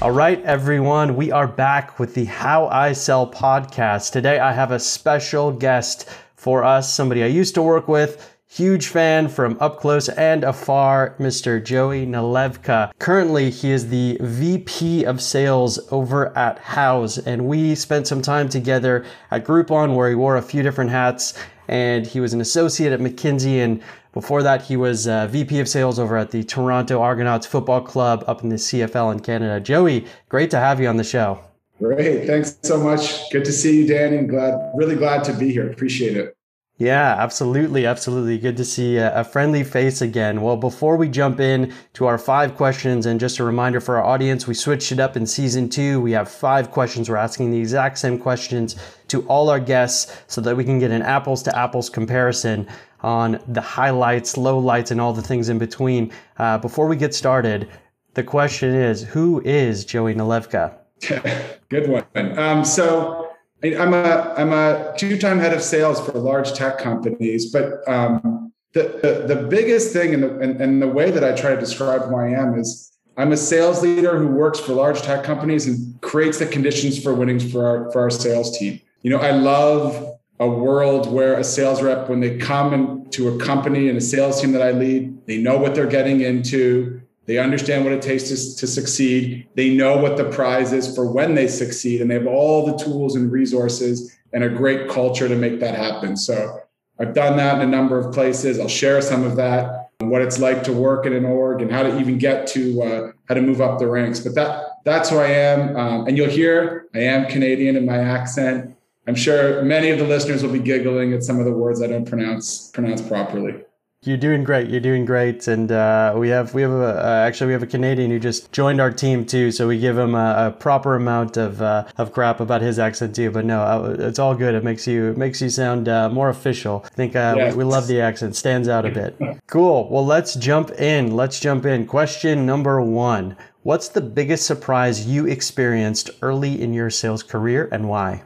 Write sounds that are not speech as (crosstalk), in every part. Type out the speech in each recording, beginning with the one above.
All right, everyone, we are back with the How I Sell podcast. Today, I have a special guest for us, somebody I used to work with. Huge fan from up close and afar, Mr. Joey Nalevka. Currently, he is the VP of sales over at Houzz, and we spent some time together at Groupon where he wore a few different hats, and he was an associate at McKinsey and before that, he was uh, VP of sales over at the Toronto Argonauts Football Club up in the CFL in Canada. Joey, great to have you on the show. Great. Thanks so much. Good to see you, Danny. And glad, really glad to be here. Appreciate it. Yeah, absolutely. Absolutely. Good to see a, friendly face again. Well, before we jump in to our five questions, and just a reminder for our audience, we switched it up in season two. We have five questions. We're asking the exact same questions to all our guests so that we can get an apples to apples comparison on the highlights, lowlights, and all the things in between. Uh, before we get started, the question is who is Joey Nalevka? (laughs) Good one. Um, so, I'm a I'm a two-time head of sales for large tech companies, but um, the, the, the biggest thing and the and, and the way that I try to describe who I am is I'm a sales leader who works for large tech companies and creates the conditions for winnings for our for our sales team. You know, I love a world where a sales rep, when they come into a company and a sales team that I lead, they know what they're getting into. They understand what it takes to, to succeed. They know what the prize is for when they succeed, and they have all the tools and resources and a great culture to make that happen. So I've done that in a number of places. I'll share some of that, what it's like to work in an org, and how to even get to uh, how to move up the ranks. But that that's who I am, um, and you'll hear I am Canadian in my accent. I'm sure many of the listeners will be giggling at some of the words I don't pronounce pronounce properly. You're doing great. You're doing great, and uh, we have we have a, uh, actually we have a Canadian who just joined our team too. So we give him a, a proper amount of uh, of crap about his accent too. But no, uh, it's all good. It makes you it makes you sound uh, more official. I think uh, yes. we, we, love the accent. Stands out a bit. (laughs) cool. Well, let's jump in. Let's jump in. Question number one: What's the biggest surprise you experienced early in your sales career, and why?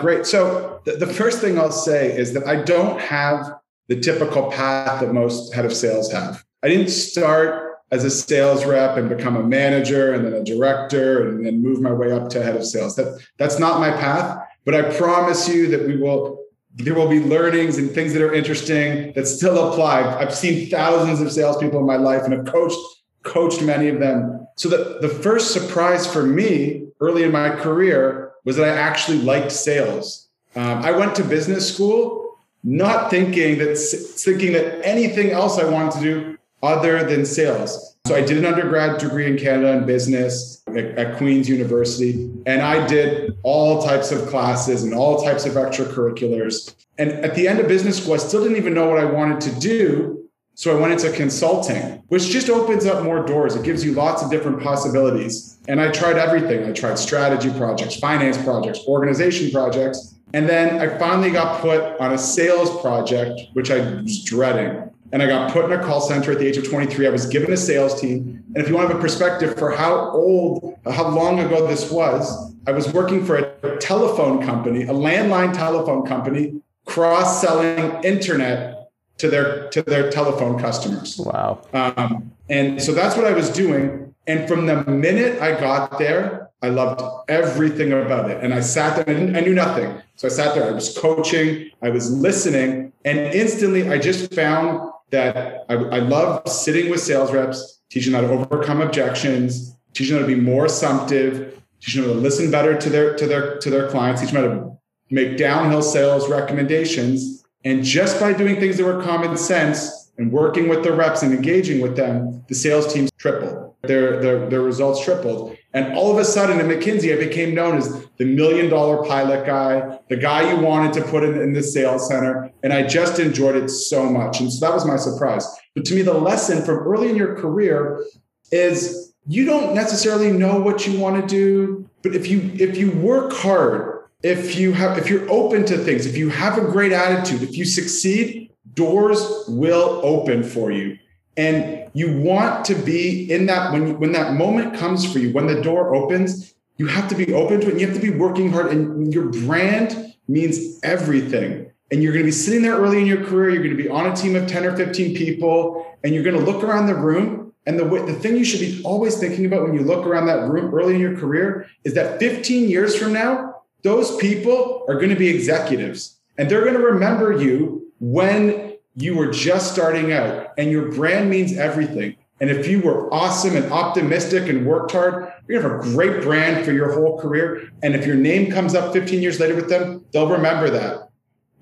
great. So the, the first thing I'll say is that I don't have the typical path that most head of sales have. I didn't start as a sales rep and become a manager and then a director and then move my way up to head of sales. That that's not my path, but I promise you that we will there will be learnings and things that are interesting that still apply. I've seen thousands of salespeople in my life and have coached coached many of them. So the, the first surprise for me early in my career was that I actually liked sales. Um, I went to business school not thinking that thinking that anything else I wanted to do other than sales. So I did an undergrad degree in Canada in business at, at Queen's University, and I did all types of classes and all types of extracurriculars. And at the end of business school, I still didn't even know what I wanted to do. So I went into consulting, which just opens up more doors. It gives you lots of different possibilities. And I tried everything. I tried strategy projects, finance projects, organization projects. And then I finally got put on a sales project, which I was dreading. And I got put in a call center at the age of 23. I was given a sales team. And if you want to have a perspective for how old, how long ago this was, I was working for a telephone company, a landline telephone company, cross selling internet to their to their telephone customers. Wow. Um, and so that's what I was doing. And from the minute I got there, I loved everything about it. And I sat there, I, I knew nothing. So I sat there, I was coaching, I was listening, and instantly I just found that I, I love sitting with sales reps, teaching them how to overcome objections, teaching them how to be more assumptive, teaching them to listen better to their to their to their clients, teaching them how to make downhill sales recommendations. And just by doing things that were common sense and working with the reps and engaging with them, the sales teams tripled. Their, their, their results tripled. And all of a sudden at McKinsey, I became known as the million dollar pilot guy, the guy you wanted to put in, in the sales center. And I just enjoyed it so much. And so that was my surprise. But to me, the lesson from early in your career is you don't necessarily know what you want to do. But if you if you work hard, if you have if you're open to things, if you have a great attitude, if you succeed, doors will open for you and you want to be in that when when that moment comes for you when the door opens you have to be open to it. And you have to be working hard. And your brand means everything. And you're going to be sitting there early in your career. You're going to be on a team of 10 or 15 people and you're going to look around the room. And the the thing you should be always thinking about when you look around that room early in your career is that 15 years from now, those people are going to be executives. And they're going to remember you when you were just starting out and your brand means everything. And if you were awesome and optimistic and worked hard, you're gonna have a great brand for your whole career. And if your name comes up 15 years later with them, they'll remember that.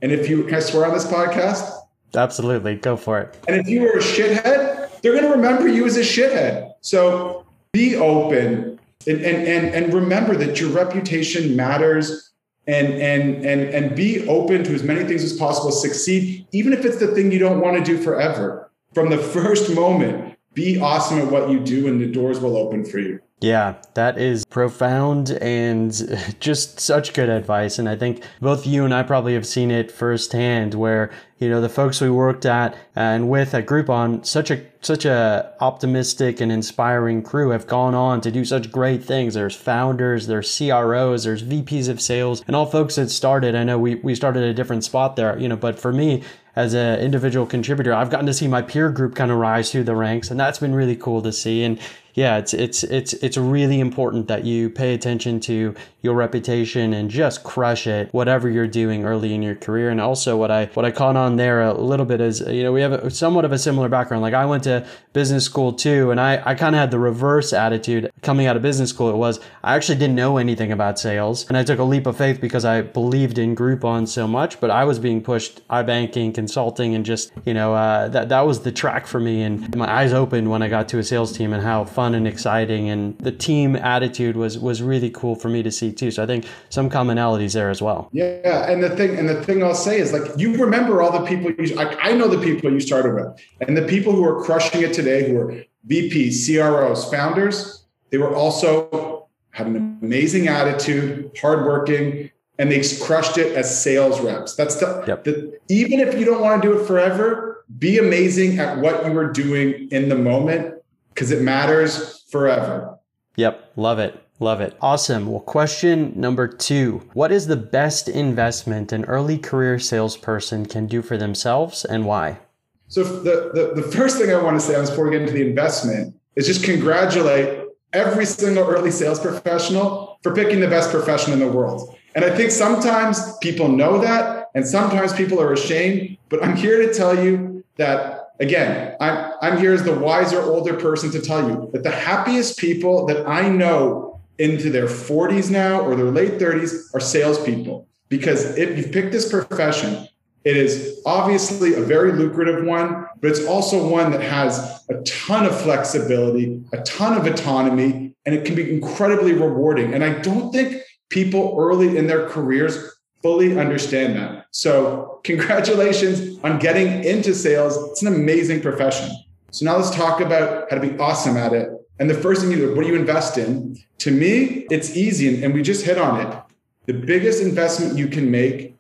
And if you can I swear on this podcast? Absolutely. Go for it. And if you were a shithead, they're gonna remember you as a shithead. So be open and and and, and remember that your reputation matters and and and and be open to as many things as possible succeed even if it's the thing you don't want to do forever from the (laughs) first moment be awesome at what you do and the doors will open for you yeah, that is profound and (laughs) just such good advice. And I think both you and I probably have seen it firsthand where, you know, the folks we worked at and with at Groupon, such a, such a optimistic and inspiring crew have gone on to do such great things. There's founders, there's CROs, there's VPs of sales and all folks that started. I know we, we started a different spot there, you know, but for me, as an individual contributor, I've gotten to see my peer group kind of rise through the ranks, and that's been really cool to see. And yeah, it's it's it's it's really important that you pay attention to your reputation and just crush it, whatever you're doing early in your career. And also, what I what I caught on there a little bit is, you know, we have a, somewhat of a similar background. Like I went to business school too, and I I kind of had the reverse attitude coming out of business school. It was I actually didn't know anything about sales, and I took a leap of faith because I believed in Groupon so much, but I was being pushed iBanking, consulting, and just you know uh, that that was the track for me, and my eyes opened when I got to a sales team and how fun and exciting, and the team attitude was was really cool for me to see too. So I think some commonalities there as well. Yeah, and the thing and the thing I'll say is like you remember all the people you like. I know the people you started with, and the people who are crushing it today, who are VPs, CROs, founders. They were also had an amazing attitude, hardworking, and they crushed it as sales reps. That's the, yep. the even if you don't want to do it forever, be amazing at what you were doing in the moment because it matters forever. Yep, love it. Love it. Awesome. Well, question number two What is the best investment an early career salesperson can do for themselves and why? So, the, the, the first thing I want to say before we get into the investment is just congratulate every single early sales professional for picking the best profession in the world. And I think sometimes people know that, and sometimes people are ashamed, but I'm here to tell you that Again, I'm, I'm here as the wiser older person to tell you that the happiest people that I know into their 40s now or their late 30s are salespeople. Because if you've picked this profession, it is obviously a very lucrative one, but it's also one that has a ton of flexibility, a ton of autonomy, and it can be incredibly rewarding. And I don't think people early in their careers fully understand that. So, congratulations on getting into sales. It's an amazing profession. So, now let's talk about how to be awesome at it. And the first thing you do, what do you invest in? To me, it's easy, and we just hit on it. The biggest investment you can make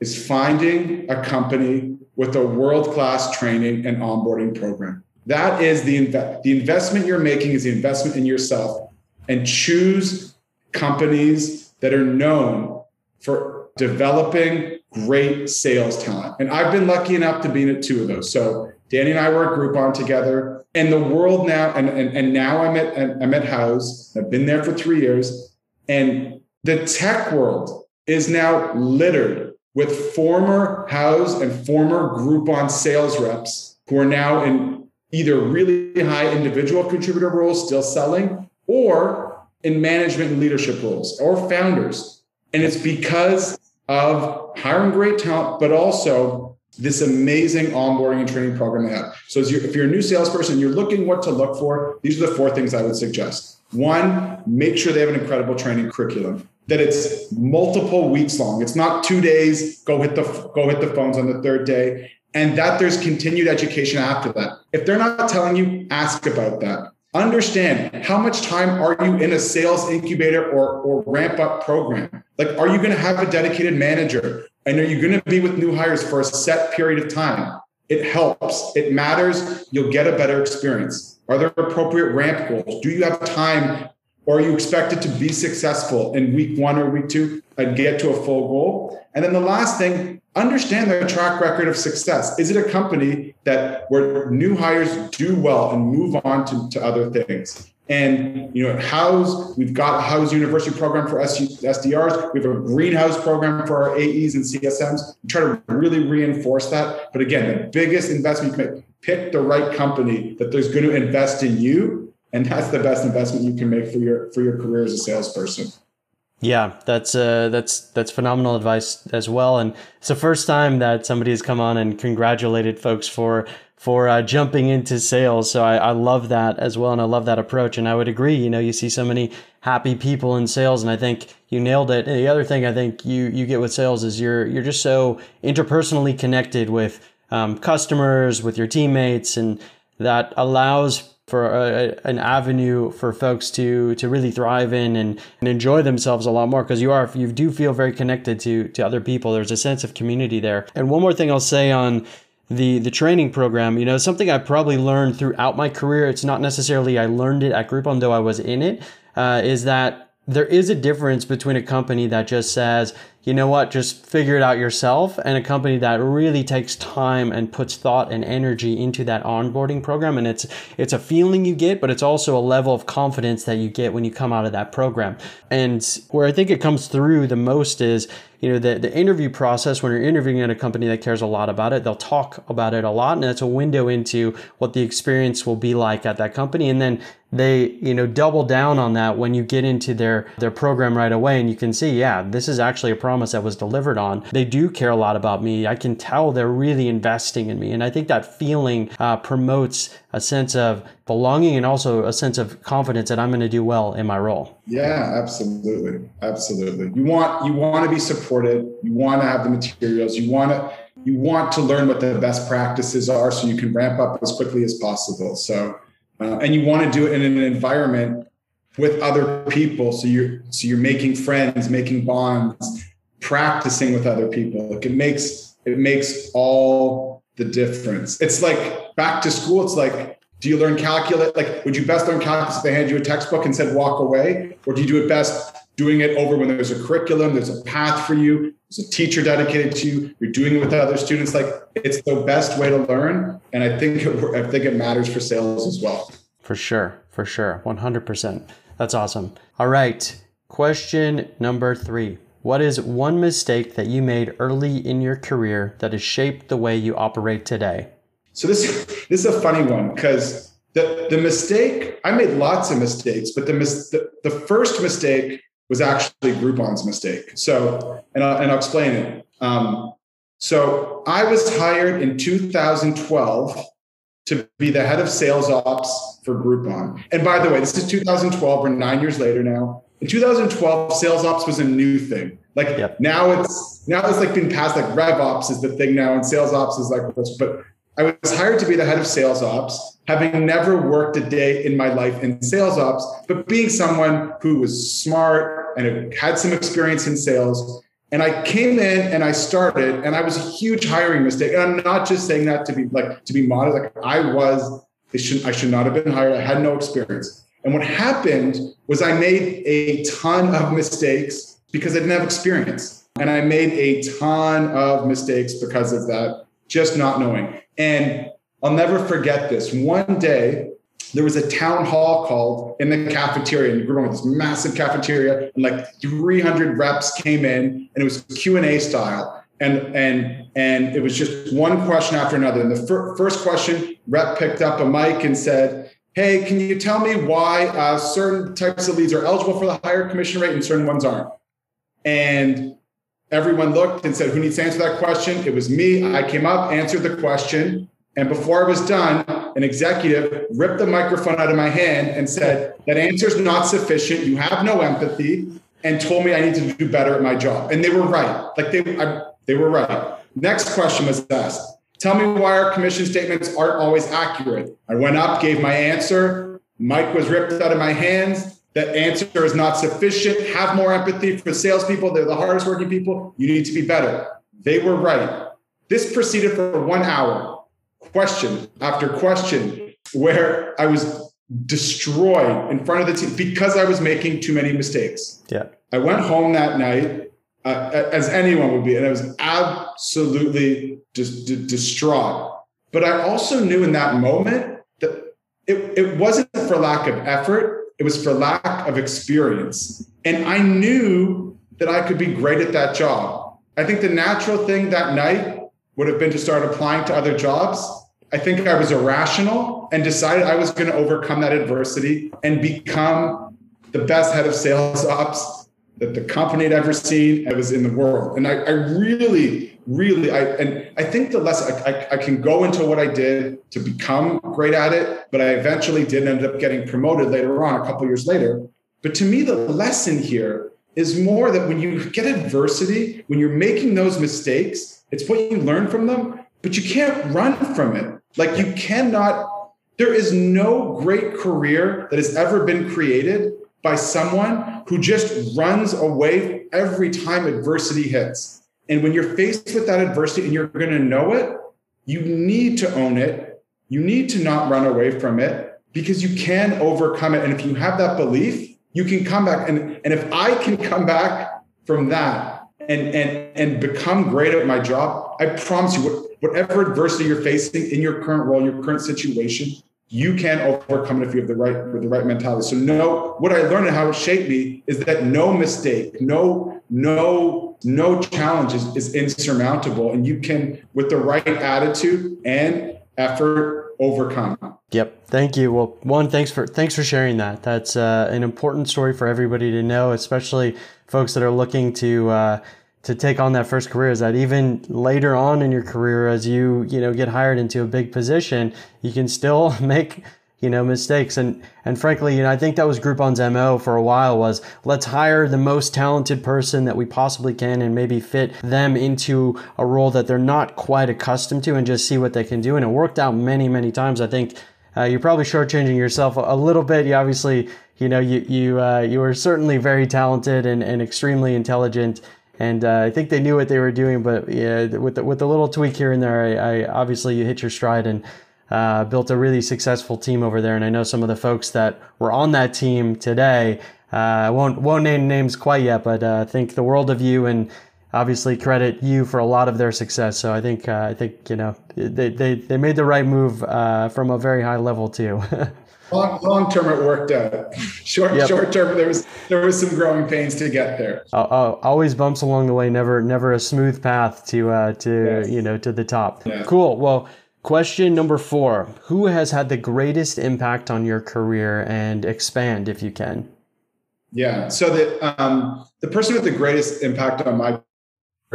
is finding a company with a world class training and onboarding program. That is the, inve- the investment you're making is the investment in yourself. And choose companies that are known for developing great sales talent. And I've been lucky enough to be in two of those. So Danny and I were at Groupon together. And the world now, and, and, and now I'm at I'm at Houzz. I've been there for three years. And the tech world is now littered with former Houzz and former Groupon sales reps who are now in either really high individual contributor roles, still selling, or in management and leadership roles, or founders. And it's because of hiring great talent, but also this amazing onboarding and training program they have. So you're, if you're a new salesperson, you're looking what to look for. These are the four things I would suggest. One, make sure they have an incredible training curriculum. That it's multiple weeks long. It's not two days. Go hit the go hit the phones on the third day, and that there's continued education after that. If they're not telling you, ask about that. Understand how much time are you in a sales incubator or, or ramp up program? Like, are you going to have a dedicated manager? And are you going to be with new hires for a set period of time? It helps. It matters. You'll get a better experience. Are there appropriate ramp goals? Do you have time Or are you expected to be successful in week one or week two and get to a full goal? And then the last thing, understand their track record of success. Is it a company that where new hires do well and move on to, to other things? And you know, Houzz, we've got a Houzz University program for SDRs. We have a greenhouse program for our AEs and CSMs. We try to really reinforce that. But again, the biggest investment you can make, pick the right company that there's going to invest in you. And that's the best investment you can make for your for your career as a salesperson. Yeah, that's uh, that's that's phenomenal advice as well, and it's the first time that somebody has come on and congratulated folks for for uh, jumping into sales. So I, I love that as well, and I love that approach. And I would agree. You know, you see so many happy people in sales, and I think you nailed it. And the other thing I think you you get with sales is you're you're just so interpersonally connected with um, customers, with your teammates, and that allows for a, an avenue for folks to to really thrive in and, and enjoy themselves a lot more. Because you are you do feel very connected to to other people. There's a sense of community there. And one more thing i'll say on the the training program you know something i probably learned throughout my career it's not necessarily i learned it at groupon though i was in it uh, is that there is a difference between a company that just says you know what, just figure it out yourself. And a company that really takes time and puts thought and energy into that onboarding program. And it's, it's a feeling you get, but it's also a level of confidence that you get when you come out of that program. And where I think it comes through the most is, you know, the, the interview process when you're interviewing at a company that cares a lot about it, they'll talk about it a lot. And it's a window into what the experience will be like at that company. And then they, you know, double down on that when you get into their, their program right away. And you can see, yeah, this is actually a promise that was delivered on. They do care a lot about me. I can tell they're really investing in me. And I think that feeling uh, promotes a sense of belonging and also a sense of confidence that I'm going to do well in my role. Yeah, absolutely. Absolutely. You want, you want to be supported. You want to have the materials. You want to, you want to learn what the best practices are so you can ramp up as quickly as possible. So, uh, and you want to do it in an environment with other people so you're so you're making friends making bonds practicing with other people. Like it makes it makes all the difference. It's like back to school. It's like, do you learn calculus? Like, would you best learn calculus if they hand you a textbook and said walk away, or do you do it best doing it over when there's a curriculum, there's a path for you, there's a teacher dedicated to you, you're doing it with other students. Like it's the best way to learn, and I think it, I think it matters for sales as well. For sure, for sure, one hundred percent. That's awesome. All right, question number three. What is one mistake that you made early in your career that has shaped the way you operate today? So this this is a funny one because the the mistake I made lots of mistakes, but the, mis, the the first mistake was actually Groupon's mistake. So and I'll, and I'll explain it. Um, so I was hired in 2012 to be the head of sales ops for Groupon. And by the way, this is 2012. We're nine years later now. In 2012, sales ops was a new thing. Like yep. now it's now it's like been passed. Like rev ops is the thing now, and sales ops is like But I was hired to be the head of sales ops, having never worked a day in my life in sales ops, but being someone who was smart and had some experience in sales. And I came in and I started, and I was a huge hiring mistake. And I'm not just saying that to be like to be modest. Like I was, I should I should not have been hired. I had no experience. And what happened was I made a ton of mistakes because I didn't have experience. And I made a ton of mistakes because of that, just not knowing. And I'll never forget this. One day, there was a town hall called in the cafeteria and we were with this massive cafeteria and like 300 reps came in and it was q&a style and and and it was just one question after another and the fir- first question rep picked up a mic and said hey, can you tell me why uh, certain types of leads are eligible for the higher commission rate and certain ones aren't? And everyone looked and said, who needs to answer that question? It was me. I came up, answered the question. And before I was done, an executive ripped the microphone out of my hand and said, that answer is not sufficient. You have no empathy and told me I need to do better at my job. And they were right. Like they, I, they were right. Next question was asked. Tell me why our commission statements aren't always accurate. I went up, gave my answer. Mic was ripped out of my hands. That answer is not sufficient. Have more empathy for salespeople. They're the hardest working people. You need to be better. They were right. This proceeded for one hour, question after question, where I was destroyed in front of the team because I was making too many mistakes. Yeah. I went home that night, uh, as anyone would be, and I was absolutely just d- distraught. But I also knew in that moment that it, it wasn't for lack of effort, it was for lack of experience. And I knew that I could be great at that job. I think the natural thing that night would have been to start applying to other jobs. I think I was irrational and decided I was going to overcome that adversity and become the best head of sales ops that the company had ever seen. Was in the world. And I, I really, really, I and I think the less I, I, I, can go into what I did to become great at it, but I eventually did end up getting promoted later on, a couple years later. But to me, the lesson here is more that when you get adversity, when you're making those mistakes, it's what you learn from them, but you can't run from it. Like you cannot, there is no great career that has ever been created by someone who just runs away every time adversity hits. And when you're faced with that adversity and you're going to know it, you need to own it. You need to not run away from it because you can overcome it. And if you have that belief, you can come back. And, and if I can come back from that and and and become great at my job, I promise you, whatever adversity you're facing in your current role, your current situation, you can overcome it if you have the right with the right mentality. So no, what I learned and how it shaped me is that no mistake, no no no challenge is, is insurmountable, and you can with the right attitude and effort overcome. Yep. Thank you. Well, one, thanks for thanks for sharing that. That's uh, an important story for everybody to know, especially folks that are looking to uh, to take on that first career. Is that even later on in your career, as you you know get hired into a big position, you can still (laughs) make you know mistakes and and frankly you know i think that was groupon's mo for a while was let's hire the most talented person that we possibly can and maybe fit them into a role that they're not quite accustomed to and just see what they can do and it worked out many many times i think uh, you're probably shortchanging yourself a, little bit. You obviously, you know, you you uh, you were certainly very talented and, and extremely intelligent, and uh, I think they knew what they were doing. But yeah, with the, with a little tweak here and there, I, I obviously you hit your stride and uh, built a really successful team over there. And I know some of the folks that were on that team today. Uh, I won't won't name names quite yet, but uh, think the world of you and obviously credit you for a lot of their success. So I think uh, I think you know they, they, they made the right move uh, from a very high level too. (laughs) long, long term, it worked out. Short yep. short term, there was there was some growing pains to get there. Uh, uh, always bumps along the way. Never never a smooth path to uh, to yes. you know to the top. Yeah. Cool. Well. Question number four Who has had the greatest impact on your career and expand if you can? Yeah. So the um, the person with the greatest impact on my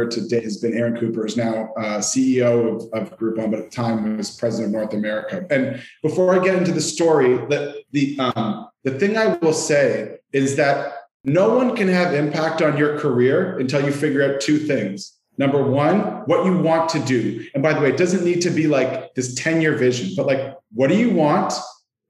today has been Aaron Cooper, is now uh, CEO of, of Groupon, but at the time was president of North America. And before I get into the story, the the um, the thing I will say is that no one can have impact on your career until you figure out two things. Number one, what you want to do. And by the way, it doesn't need to be like this 10 year vision, but like, what do you want?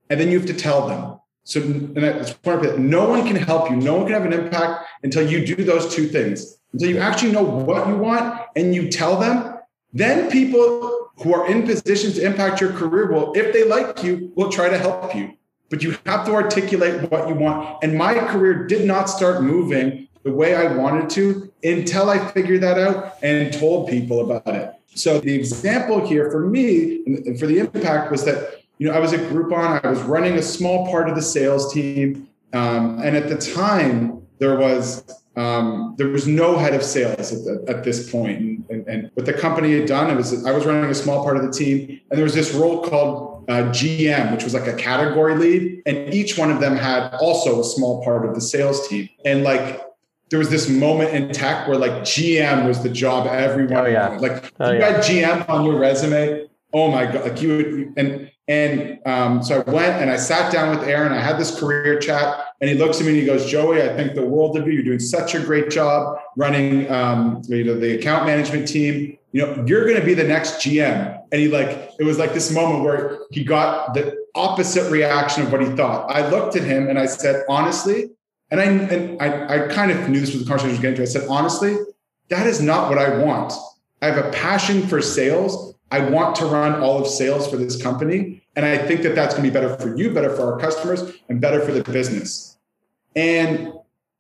And then you have to tell them. So, and that's part of it. No one can help you. No one can have an impact until you do those two things until you actually know what you want and you tell them, then people who are in position to impact your career will, if they like you, will try to help you. But you have to articulate what you want. And my career did not start moving the way I wanted to until I figured that out and told people about it. So the example here for me and for the impact was that you know I was at Groupon. I was running a small part of the sales team, um, and at the time there was um, there was no head of sales at, the, at this point. And, and, and, what the company had done, it was I was running a small part of the team, and there was this role called uh, GM, which was like a category lead, and each one of them had also a small part of the sales team. And like there was this moment in tech where like GM was the job everyone oh, yeah. wanted. Like oh, you yeah. had GM on your resume. Oh my god! Like you would, and and um, so I went and I sat down with Aaron. I had this career chat, and he looks at me and he goes, "Joey, I think the world of you. You're doing such a great job running, um, you know, the account management team. You know, you're going to be the next GM." And he like, it was like this moment where he got the opposite reaction of what he thought. I looked at him and I said, honestly, and I and I, I kind of knew this was the conversation I was getting to. I said, honestly, that is not what I want. I have a passion for sales I want to run all of sales for this company. And I think that that's going to be better for you, better for our customers, and better for the business. And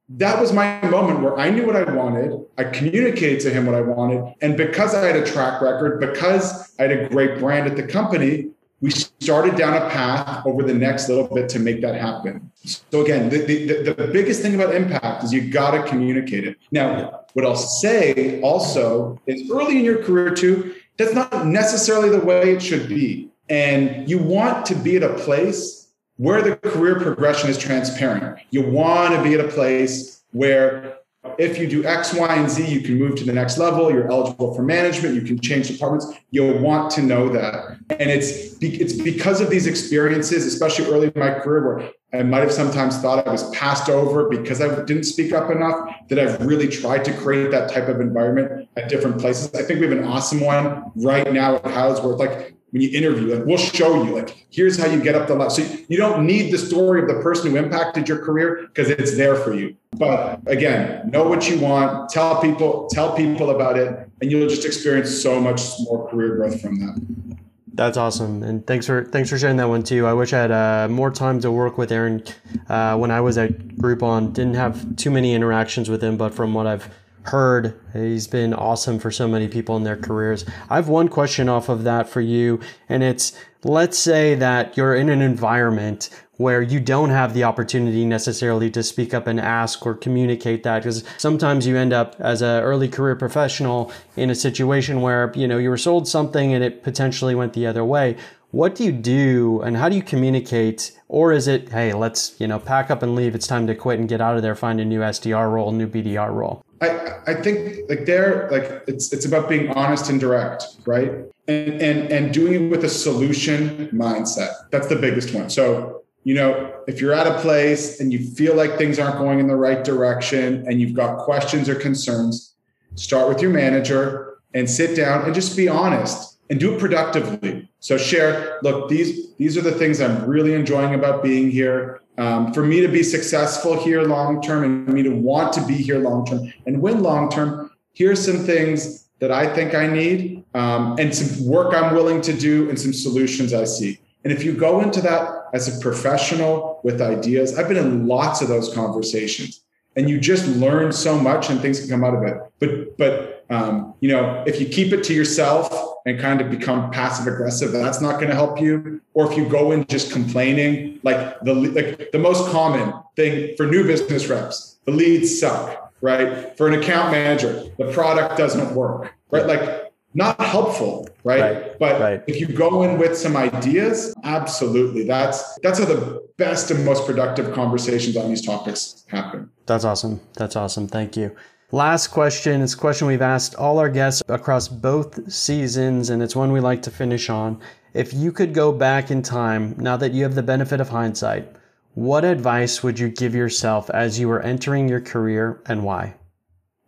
that was my moment where I knew what I wanted. I communicated to him what I wanted. And because I had a track record, because I had a great brand at the company, we started down a path over the next little bit to make that happen. So again, the, the, the biggest thing about impact is you got to communicate it. Now, what I'll say also is early in your career too, that's not necessarily the way it should be. And you want to be at a place where the career progression is transparent. You want to be at a place where if you do X, Y, and Z, you can move to the next level. You're eligible for management. You can change departments. You'll want to know that. And it's it's because of these experiences, especially early in my career, where I might have sometimes thought I was passed over because I didn't speak up enough, that I've really tried to create that type of environment at different places. I think we have an awesome one right now at it's like when you interview, like we'll show you, like here's how you get up the ladder. So you don't need the story of the person who impacted your career because it's there for you. But again, know what you want, tell people, tell people about it, and you'll just experience so much more career growth from that. That's awesome, and thanks for thanks for sharing that one too. I wish I had uh, more time to work with Aaron uh, when I was at Groupon. Didn't have too many interactions with him, but from what I've heard. He's been awesome for so many people in their careers. I have one question off of that for you, and it's let's say that you're in an environment where you don't have the opportunity necessarily to speak up and ask or communicate that because sometimes you end up as an early career professional in a situation where you know you were sold something and it potentially went the other way what do you do and how do you communicate? Or is it hey let's you know pack up and leave. It's time to quit and get out of there find a new sdr role new bdr role. I, I think like there like it's it's about being honest and direct right? And and and doing it with a solution mindset. That's the biggest one. So you know if you're at a place and you feel like things aren't going in the right direction and you've got questions or concerns start with your manager and sit down and just be honest and do it productively so share look these these are the things i'm really enjoying about being here um, for me to be successful here long term and me to want to be here long term and win long term, here's some things that I think I need um, and some work I'm willing to do and some solutions I see. And if you go into that as a professional with ideas, I've been in lots of those conversations and you just learn so much and things can come out of it. But, but, um, you know, if you keep it to yourself and kind of become passive aggressive, that's not going to help you. Or if you go in just complaining, like the like the most common thing for new business reps, the leads suck, right? For an account manager, the product doesn't work, right? Like not helpful, right? right. But right. if you go in with some ideas, absolutely. That's that's how the best and most productive conversations on these topics happen. That's awesome. That's awesome. Thank you. Last question. It's a question we've asked all our guests across both seasons, and it's one we like to finish on. If you could go back in time, now that you have the benefit of hindsight, what advice would you give yourself as you were entering your career and why?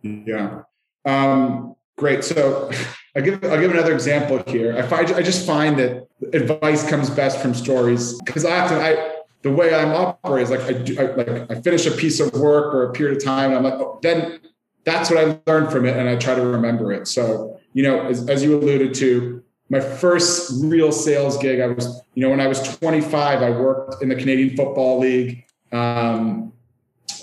Yeah. Um, great. So (laughs) I give I'll give another example here. I find I just find that advice comes best from stories because I often I the way I'm operating is like I do I, like I finish a piece of work or a period of time and I'm like oh, then that's what I learned from it, and I try to remember it. So, you know, as, as you alluded to, my first real sales gig, I was, you know, when I was 25, I worked in the Canadian Football League. Um,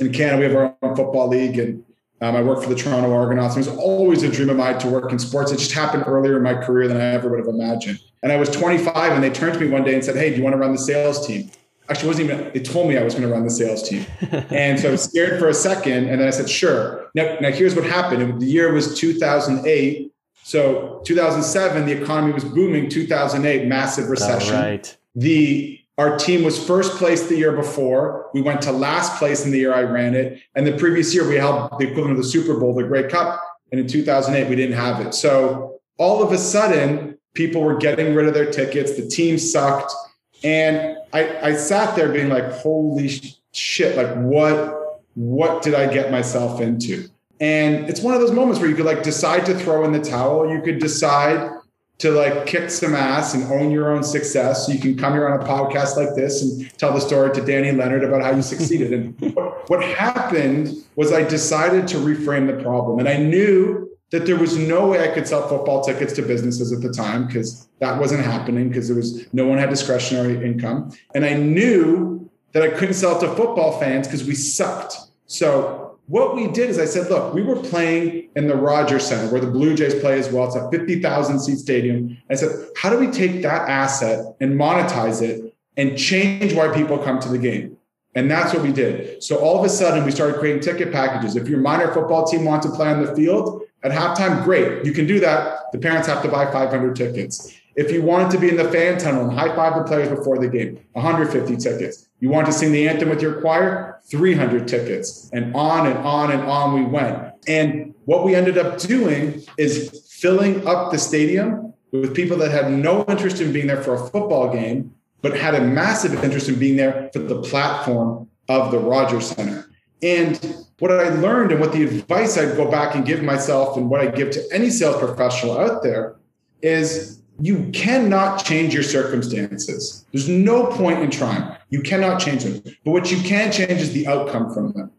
in Canada, we have our own football league, and um, I worked for the Toronto Argonauts. It was always a dream of mine to work in sports. It just happened earlier in my career than I ever would have imagined. And I was 25, and they turned to me one day and said, "Hey, do you want to run the sales team?" actually wasn't even they told me i was going to run the sales team (laughs) and so i was scared for a second and then i said sure now, now here's what happened. The year was 2008 so 2007 the economy was booming. 2008 massive recession. right. the our team was first place the year before. We went to last place in the year i ran it. And the previous year we held the equivalent of the super bowl the Grey Cup. And in 2008 we didn't have it. So all of a sudden people were getting rid of their tickets. The team sucked. And I, I sat there being like, holy shit, like what, what did I get myself into? And it's one of those moments where you could like decide to throw in the towel. You could decide to like kick some ass and own your own success. So you can come here on a podcast like this and tell the story to Danny Leonard about how you succeeded. and (laughs) what, happened was I decided to reframe the problem. And I knew that there was no way I could sell football tickets to businesses at the time because that wasn't happening because there was no one had discretionary income. And I knew that I couldn't sell to football fans because we sucked. So what we did is I said, look, we were playing in the Rogers Center where the Blue Jays play as well. It's a 50,000 seat stadium. I said, how do we take that asset and monetize it and change why people come to the game? And that's what we did. So all of a sudden, we started creating ticket packages. If your minor football team wants to play on the field at halftime, great. You can do that. The parents have to buy 500 tickets. If you wanted to be in the fan tunnel and high five the players before the game, 150 tickets. You want to sing the anthem with your choir, 300 tickets. And on and on and on we went. And what we ended up doing is filling up the stadium with people that had no interest in being there for a football game but had a massive interest in being there for the platform of the Rogers Center. And what I learned and what the advice I'd go back and give myself and what I give to any sales professional out there is you cannot change your circumstances. There's no point in trying. You cannot change them. But what you can change is the outcome from them.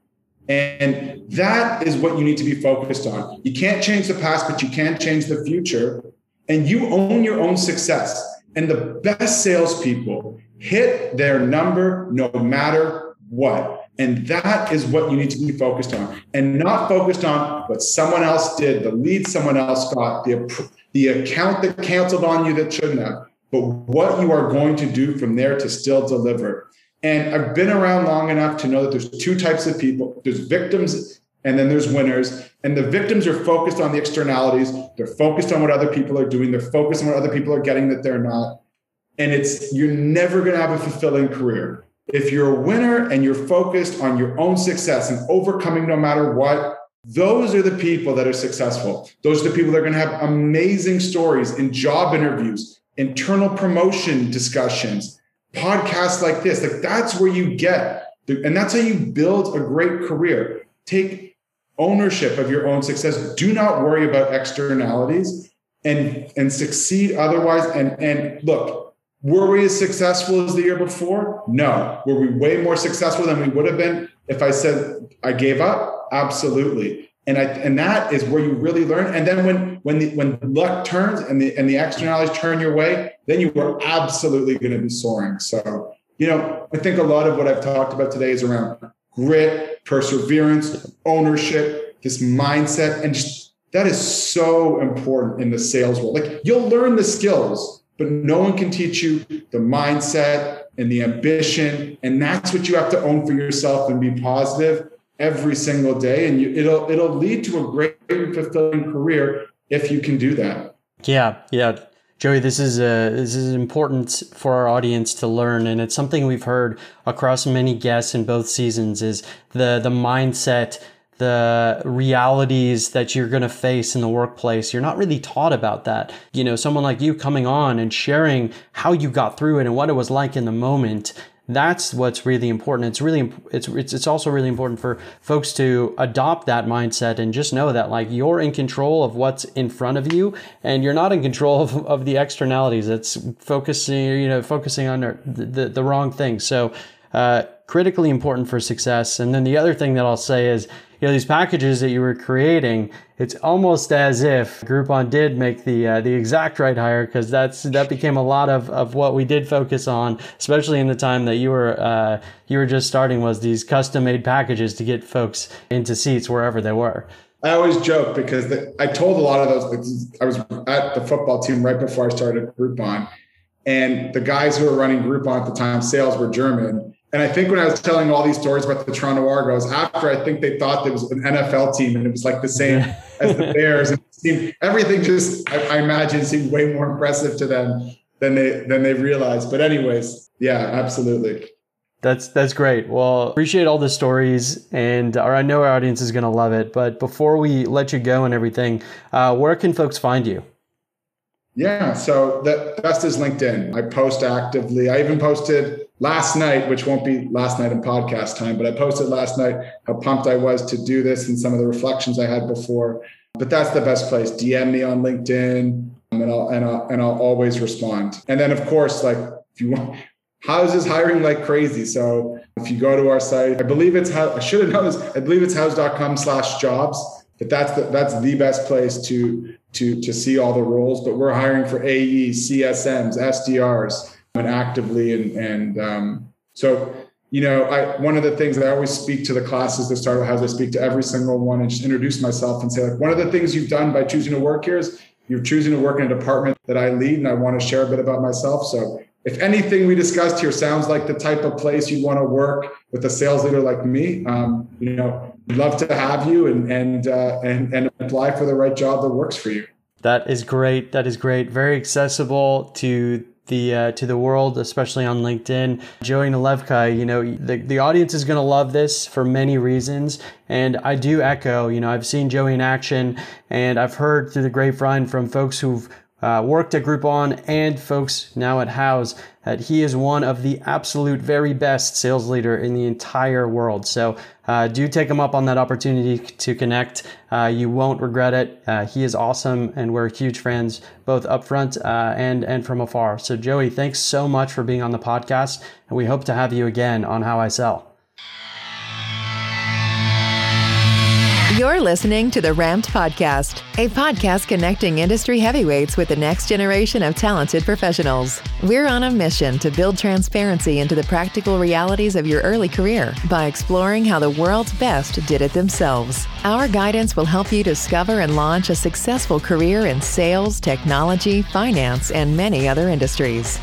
And that is what you need to be focused on. You can't change the past, but you can change the future. And you own your own success. And the best salespeople hit their number no matter what. And that is what you need to be focused on and not focused on what someone else did, the lead someone else got, the, the account that canceled on you that shouldn't have, but what you are going to do from there to still deliver. And I've been around long enough to know that there's two types of people there's victims and then there's winners. And the victims are focused on the externalities. They're focused on what other people are doing. They're focused on what other people are getting that they're not. And it's you're never going to have a fulfilling career. If you're a winner and you're focused on your own success and overcoming no matter what, those are the people that are successful. Those are the people that are going to have amazing stories in job interviews, internal promotion discussions, podcasts like this. Like that's where you get, the, and that's how you build a great career. Take ownership of your own success. Do not worry about externalities and and succeed otherwise. And and look, were we as successful as the year before? No. Were we way more successful than we would have been if I said I gave up? Absolutely. And I and that is where you really learn. And then when when the when luck turns and the and the externalities turn your way, then you are absolutely going to be soaring. So you know, I think a lot of what I've talked about today is around grit, perseverance, ownership, this mindset. And just, that is so important in the sales world. Like you'll learn the skills, but no one can teach you the mindset and the ambition. And that's what you have to own for yourself and be positive every single day. And you, it'll, it'll lead to a great fulfilling career if you can do that. Yeah. Yeah. Joey, this is uh, this is important for our audience to learn, and it's something we've heard across many guests in both seasons. Is the the mindset, the realities that you're going to face in the workplace. You're not really taught about that. You know, someone like you coming on and sharing how you got through it and what it was like in the moment that's what's really important. It's really it's it's it's also really important for folks to adopt that mindset and just know that like you're in control of what's in front of you and you're not in control of, of the externalities. It's focusing you know focusing on the the, the wrong thing. So uh, critically important for success. And then the other thing that I'll say is you know these packages that you were creating it's almost as if groupon did make the uh, the exact right hire because that's that became a lot of, of what we did focus on especially in the time that you were uh, you were just starting was these custom made packages to get folks into seats wherever they were I always joke because the, I told a lot of those. I was at the football team right before I started Groupon, and the guys who were running Groupon at the time, sales were German, and I think when I was telling all these stories about the Toronto Argos, after I think they thought it was an NFL team and it was like the same (laughs) as the Bears. And seemed, everything just, I, I, imagine, seemed way more impressive to them than they than they realized. But anyways, yeah, absolutely. That's that's great. Well, appreciate all the stories, and our, I know our audience is going to love it. But before we let you go and everything, uh, where can folks find you? Yeah, so the best is LinkedIn. I post actively. I even posted last night, which won't be last night in podcast time, but I posted last night how pumped I was to do this and some of the reflections I had before. But that's the best place. DM me on LinkedIn, um, and I'll and I'll and I'll always respond. And then of course, like if you want, (laughs) Houzz's hiring like crazy. So if you go to our site, I believe it's how I should have known this. I believe it's houzz.com slash jobs But that's the, that's the best place to to to see all the roles. But we're hiring for AEs, CSMs, SDRs, and actively and and um, so you know, I one of the things that I always speak to the classes that start has I speak to every single one and just introduce myself and say like one of the things you've done by choosing to work here is you're choosing to work in a department that I lead and I want to share a bit about myself. So if anything we discussed here sounds like the type of place you want to work with a sales leader like me, um, you know, we'd love to have you and and uh, and and apply for the right job that works for you. That is great. That is great. Very accessible to the uh, to the world, especially on LinkedIn. Joey Nalevka, you know, the, the audience is going to love this for many reasons. And I do echo, you know, I've seen Joey in action and I've heard through the grapevine from folks who've uh, worked at Groupon and folks now at Houzz that he is one of the absolute very best sales leader in the entire world. So uh, do take him up on that opportunity to connect. Uh, you won't regret it. Uh, he is awesome, and we're huge fans both up front uh, and and from afar. So Joey, thanks so much for being on the podcast, and we hope to have you again on How I Sell. You're listening to the Ramped Podcast, a podcast connecting industry heavyweights with the next generation of talented professionals. We're on a mission to build transparency into the practical realities of your early career by exploring how the world's best did it themselves. Our guidance will help you discover and launch a successful career in sales, technology, finance, and many other industries.